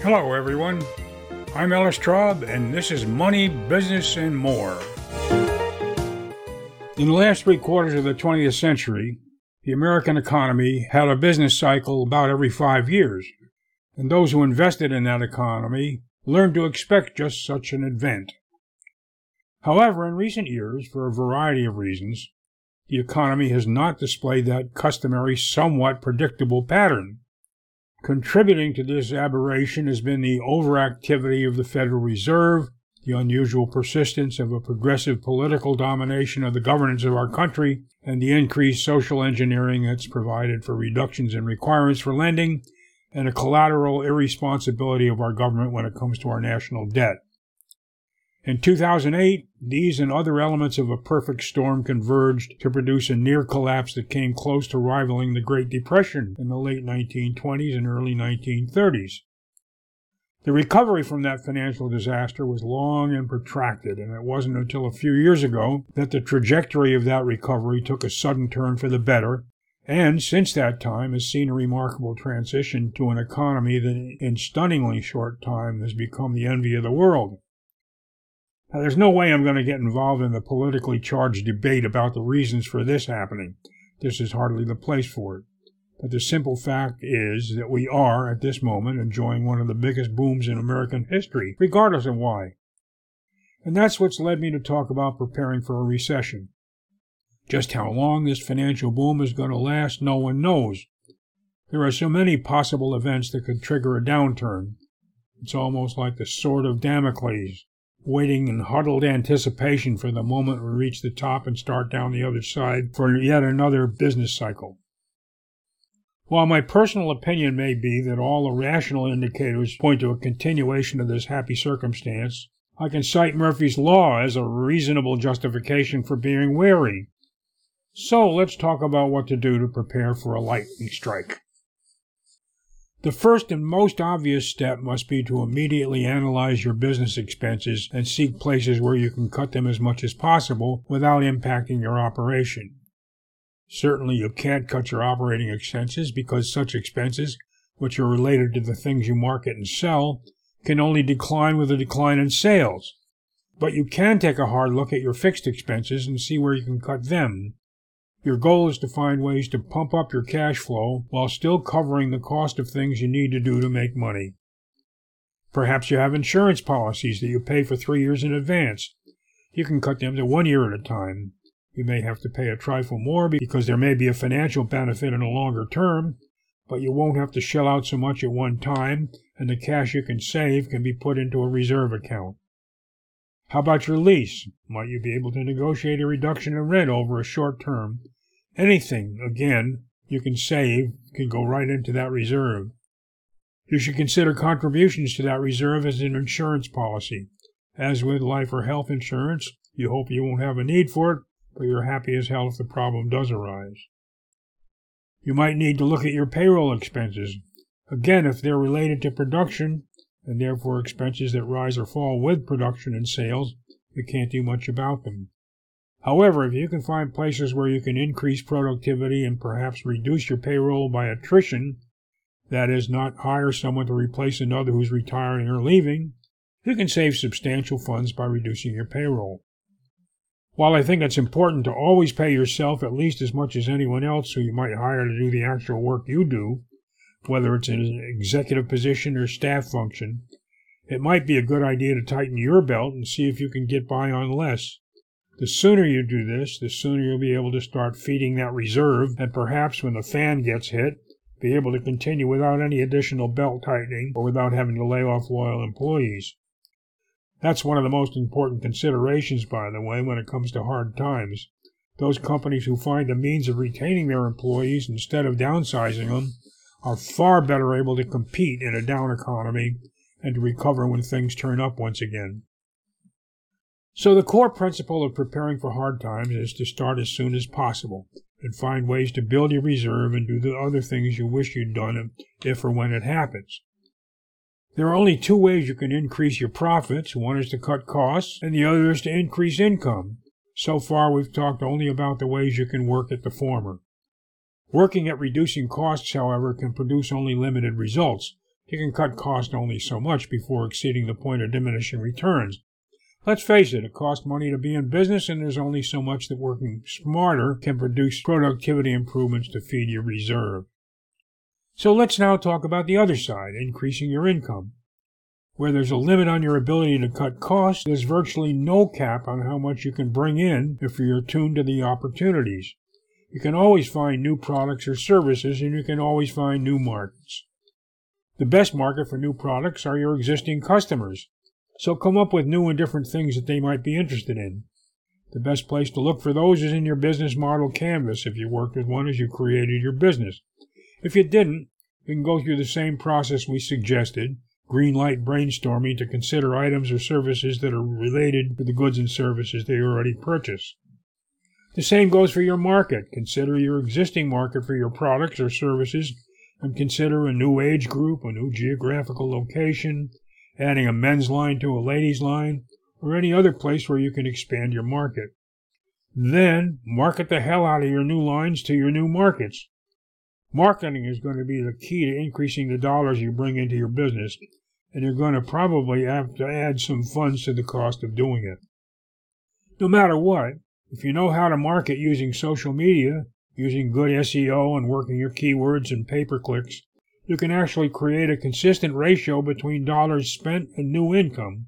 Hello, everyone. I'm Ellis Traub, and this is Money, Business, and More. In the last three quarters of the 20th century, the American economy had a business cycle about every five years, and those who invested in that economy learned to expect just such an event. However, in recent years, for a variety of reasons, the economy has not displayed that customary, somewhat predictable pattern. Contributing to this aberration has been the overactivity of the Federal Reserve, the unusual persistence of a progressive political domination of the governance of our country, and the increased social engineering that's provided for reductions in requirements for lending and a collateral irresponsibility of our government when it comes to our national debt. In 2008, these and other elements of a perfect storm converged to produce a near collapse that came close to rivaling the Great Depression in the late 1920s and early 1930s. The recovery from that financial disaster was long and protracted, and it wasn't until a few years ago that the trajectory of that recovery took a sudden turn for the better, and since that time has seen a remarkable transition to an economy that in stunningly short time has become the envy of the world. Now, there's no way I'm going to get involved in the politically charged debate about the reasons for this happening. This is hardly the place for it. But the simple fact is that we are, at this moment, enjoying one of the biggest booms in American history, regardless of why. And that's what's led me to talk about preparing for a recession. Just how long this financial boom is going to last, no one knows. There are so many possible events that could trigger a downturn. It's almost like the sword of Damocles waiting in huddled anticipation for the moment we reach the top and start down the other side for yet another business cycle. While my personal opinion may be that all the rational indicators point to a continuation of this happy circumstance, I can cite Murphy's Law as a reasonable justification for being wary. So let's talk about what to do to prepare for a lightning strike. The first and most obvious step must be to immediately analyze your business expenses and seek places where you can cut them as much as possible without impacting your operation. Certainly, you can't cut your operating expenses because such expenses, which are related to the things you market and sell, can only decline with a decline in sales. But you can take a hard look at your fixed expenses and see where you can cut them your goal is to find ways to pump up your cash flow while still covering the cost of things you need to do to make money. Perhaps you have insurance policies that you pay for three years in advance. You can cut them to one year at a time. You may have to pay a trifle more because there may be a financial benefit in a longer term, but you won't have to shell out so much at one time, and the cash you can save can be put into a reserve account. How about your lease? Might you be able to negotiate a reduction in rent over a short term? Anything, again, you can save can go right into that reserve. You should consider contributions to that reserve as an insurance policy. As with life or health insurance, you hope you won't have a need for it, but you're happy as hell if the problem does arise. You might need to look at your payroll expenses. Again, if they're related to production, and therefore expenses that rise or fall with production and sales, you can't do much about them. However, if you can find places where you can increase productivity and perhaps reduce your payroll by attrition, that is, not hire someone to replace another who's retiring or leaving, you can save substantial funds by reducing your payroll. While I think it's important to always pay yourself at least as much as anyone else who you might hire to do the actual work you do, whether it's in an executive position or staff function, it might be a good idea to tighten your belt and see if you can get by on less. The sooner you do this, the sooner you'll be able to start feeding that reserve, and perhaps when the fan gets hit, be able to continue without any additional belt tightening or without having to lay off loyal employees. That's one of the most important considerations, by the way, when it comes to hard times. Those companies who find a means of retaining their employees instead of downsizing them are far better able to compete in a down economy and to recover when things turn up once again. So, the core principle of preparing for hard times is to start as soon as possible and find ways to build your reserve and do the other things you wish you'd done if or when it happens. There are only two ways you can increase your profits. One is to cut costs, and the other is to increase income. So far, we've talked only about the ways you can work at the former. Working at reducing costs, however, can produce only limited results, you can cut costs only so much before exceeding the point of diminishing returns. Let's face it, it costs money to be in business, and there's only so much that working smarter can produce productivity improvements to feed your reserve. So let's now talk about the other side, increasing your income. Where there's a limit on your ability to cut costs, there's virtually no cap on how much you can bring in if you're tuned to the opportunities. You can always find new products or services, and you can always find new markets. The best market for new products are your existing customers, so come up with new and different things that they might be interested in. The best place to look for those is in your business model canvas if you worked with one as you created your business. If you didn't, you can go through the same process we suggested green light brainstorming to consider items or services that are related to the goods and services they already purchase. The same goes for your market. Consider your existing market for your products or services and consider a new age group, a new geographical location, adding a men's line to a ladies' line, or any other place where you can expand your market. Then market the hell out of your new lines to your new markets. Marketing is going to be the key to increasing the dollars you bring into your business and you're going to probably have to add some funds to the cost of doing it. No matter what, if you know how to market using social media, using good SEO and working your keywords and pay per clicks, you can actually create a consistent ratio between dollars spent and new income.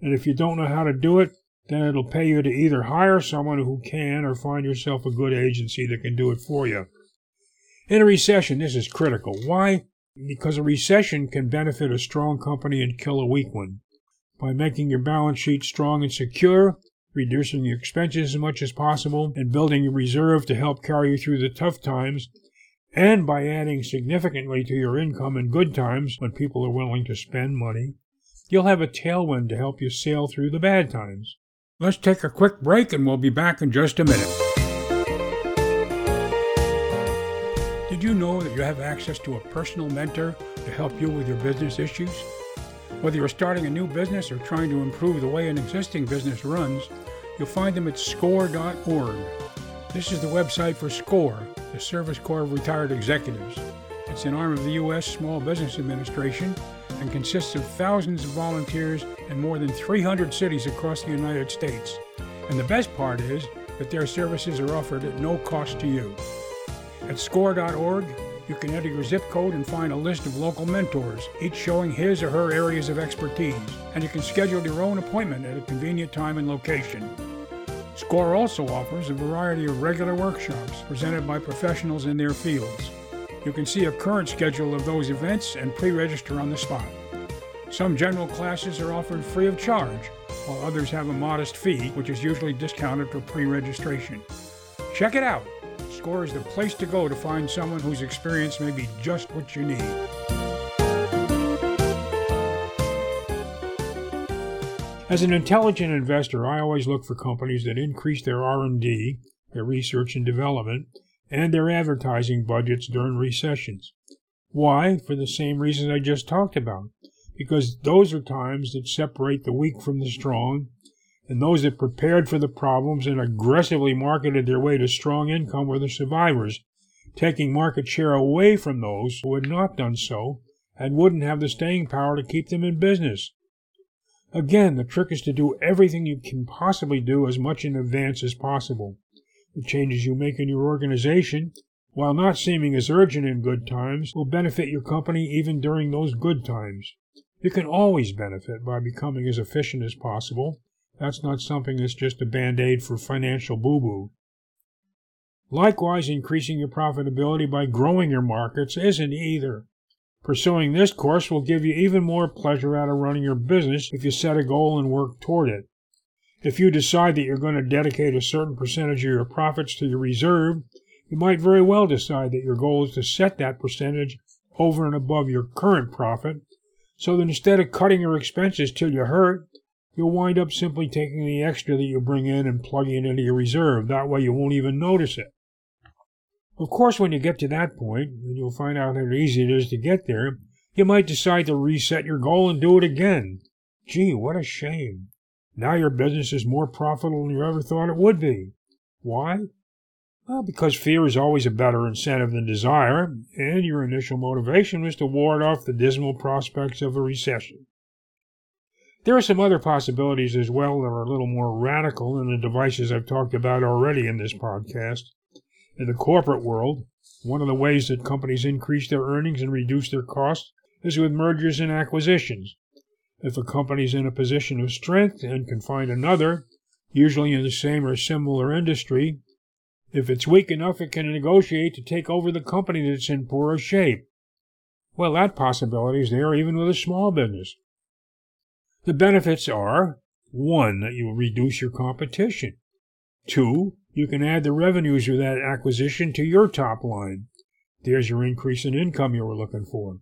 And if you don't know how to do it, then it'll pay you to either hire someone who can or find yourself a good agency that can do it for you. In a recession, this is critical. Why? because a recession can benefit a strong company and kill a weak one. By making your balance sheet strong and secure, reducing your expenses as much as possible, and building a reserve to help carry you through the tough times, and by adding significantly to your income in good times when people are willing to spend money, you'll have a tailwind to help you sail through the bad times. Let's take a quick break and we'll be back in just a minute. Did you know that you have access to a personal mentor to help you with your business issues? Whether you're starting a new business or trying to improve the way an existing business runs, you'll find them at score.org. This is the website for SCORE, the Service Corps of Retired Executives. It's an arm of the U.S. Small Business Administration and consists of thousands of volunteers in more than 300 cities across the United States. And the best part is that their services are offered at no cost to you. At score.org, you can enter your zip code and find a list of local mentors, each showing his or her areas of expertise, and you can schedule your own appointment at a convenient time and location. SCORE also offers a variety of regular workshops presented by professionals in their fields. You can see a current schedule of those events and pre register on the spot. Some general classes are offered free of charge, while others have a modest fee, which is usually discounted for pre registration. Check it out Score is the place to go to find someone whose experience may be just what you need. As an intelligent investor, I always look for companies that increase their R&D, their research and development, and their advertising budgets during recessions. Why? For the same reasons I just talked about. Because those are times that separate the weak from the strong, and those that prepared for the problems and aggressively marketed their way to strong income were the survivors, taking market share away from those who had not done so and wouldn't have the staying power to keep them in business. Again, the trick is to do everything you can possibly do as much in advance as possible. The changes you make in your organization, while not seeming as urgent in good times, will benefit your company even during those good times. You can always benefit by becoming as efficient as possible that's not something that's just a band aid for financial boo boo. Likewise, increasing your profitability by growing your markets isn't either. Pursuing this course will give you even more pleasure out of running your business if you set a goal and work toward it. If you decide that you're going to dedicate a certain percentage of your profits to your reserve, you might very well decide that your goal is to set that percentage over and above your current profit, so that instead of cutting your expenses till you hurt, you'll wind up simply taking the extra that you bring in and plugging it into your reserve. That way you won't even notice it. Of course, when you get to that point, and you'll find out how easy it is to get there, you might decide to reset your goal and do it again. Gee, what a shame. Now your business is more profitable than you ever thought it would be. Why? Well, because fear is always a better incentive than desire, and your initial motivation was to ward off the dismal prospects of a recession. There are some other possibilities as well that are a little more radical than the devices I've talked about already in this podcast. In the corporate world, one of the ways that companies increase their earnings and reduce their costs is with mergers and acquisitions. If a company is in a position of strength and can find another, usually in the same or similar industry, if it's weak enough, it can negotiate to take over the company that's in poorer shape. Well, that possibility is there even with a small business. The benefits are one, that you will reduce your competition. Two, you can add the revenues of that acquisition to your top line. There's your increase in income you were looking for.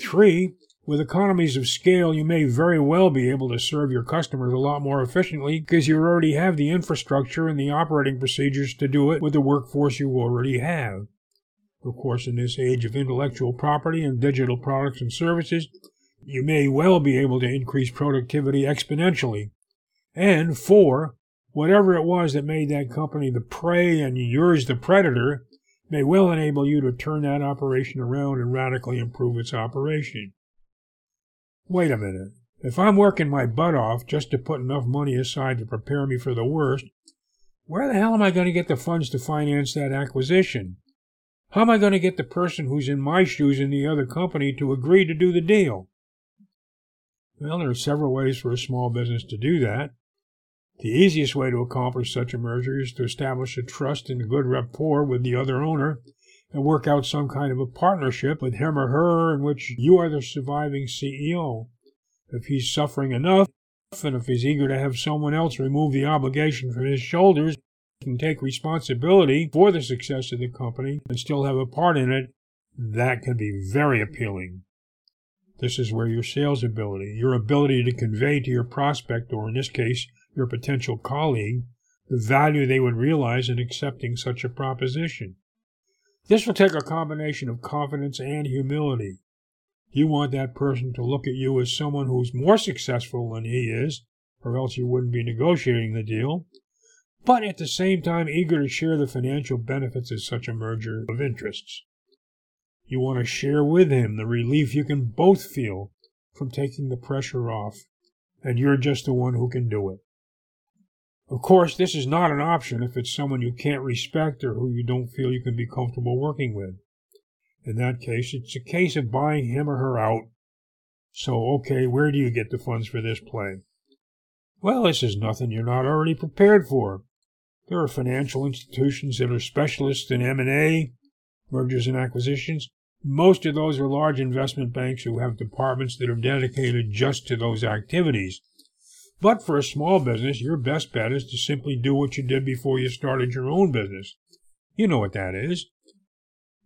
Three, with economies of scale, you may very well be able to serve your customers a lot more efficiently because you already have the infrastructure and the operating procedures to do it with the workforce you already have. Of course, in this age of intellectual property and digital products and services, you may well be able to increase productivity exponentially. And four, whatever it was that made that company the prey and yours the predator may well enable you to turn that operation around and radically improve its operation. Wait a minute. If I'm working my butt off just to put enough money aside to prepare me for the worst, where the hell am I going to get the funds to finance that acquisition? How am I going to get the person who's in my shoes in the other company to agree to do the deal? Well, there are several ways for a small business to do that. The easiest way to accomplish such a merger is to establish a trust and a good rapport with the other owner and work out some kind of a partnership with him or her in which you are the surviving CEO. If he's suffering enough, and if he's eager to have someone else remove the obligation from his shoulders and take responsibility for the success of the company and still have a part in it, that can be very appealing. This is where your sales ability, your ability to convey to your prospect, or in this case, your potential colleague, the value they would realize in accepting such a proposition. This will take a combination of confidence and humility. You want that person to look at you as someone who's more successful than he is, or else you wouldn't be negotiating the deal, but at the same time eager to share the financial benefits of such a merger of interests. You want to share with him the relief you can both feel from taking the pressure off, and you're just the one who can do it. Of course, this is not an option if it's someone you can't respect or who you don't feel you can be comfortable working with. In that case, it's a case of buying him or her out. So, okay, where do you get the funds for this play? Well, this is nothing you're not already prepared for. There are financial institutions that are specialists in M&A, mergers and acquisitions. Most of those are large investment banks who have departments that are dedicated just to those activities. But for a small business, your best bet is to simply do what you did before you started your own business. You know what that is.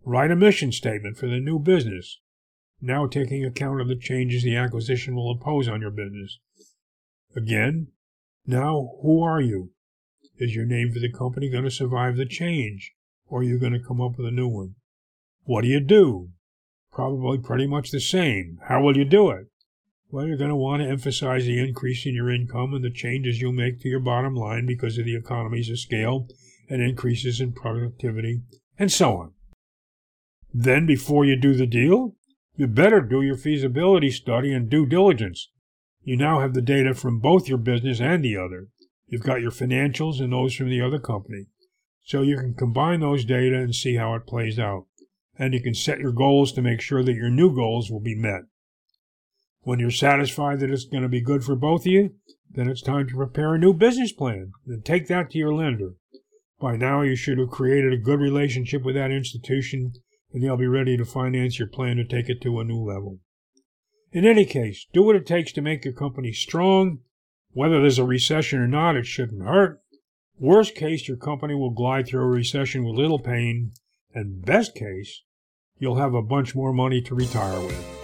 Write a mission statement for the new business, now taking account of the changes the acquisition will impose on your business. Again, now who are you? Is your name for the company going to survive the change, or are you going to come up with a new one? What do you do? Probably pretty much the same. How will you do it? Well, you're going to want to emphasize the increase in your income and the changes you'll make to your bottom line because of the economies of scale and increases in productivity, and so on. Then, before you do the deal, you better do your feasibility study and due diligence. You now have the data from both your business and the other. You've got your financials and those from the other company. So you can combine those data and see how it plays out. And you can set your goals to make sure that your new goals will be met. When you're satisfied that it's going to be good for both of you, then it's time to prepare a new business plan and take that to your lender. By now, you should have created a good relationship with that institution and they'll be ready to finance your plan to take it to a new level. In any case, do what it takes to make your company strong. Whether there's a recession or not, it shouldn't hurt. Worst case, your company will glide through a recession with little pain. And best case, you'll have a bunch more money to retire with.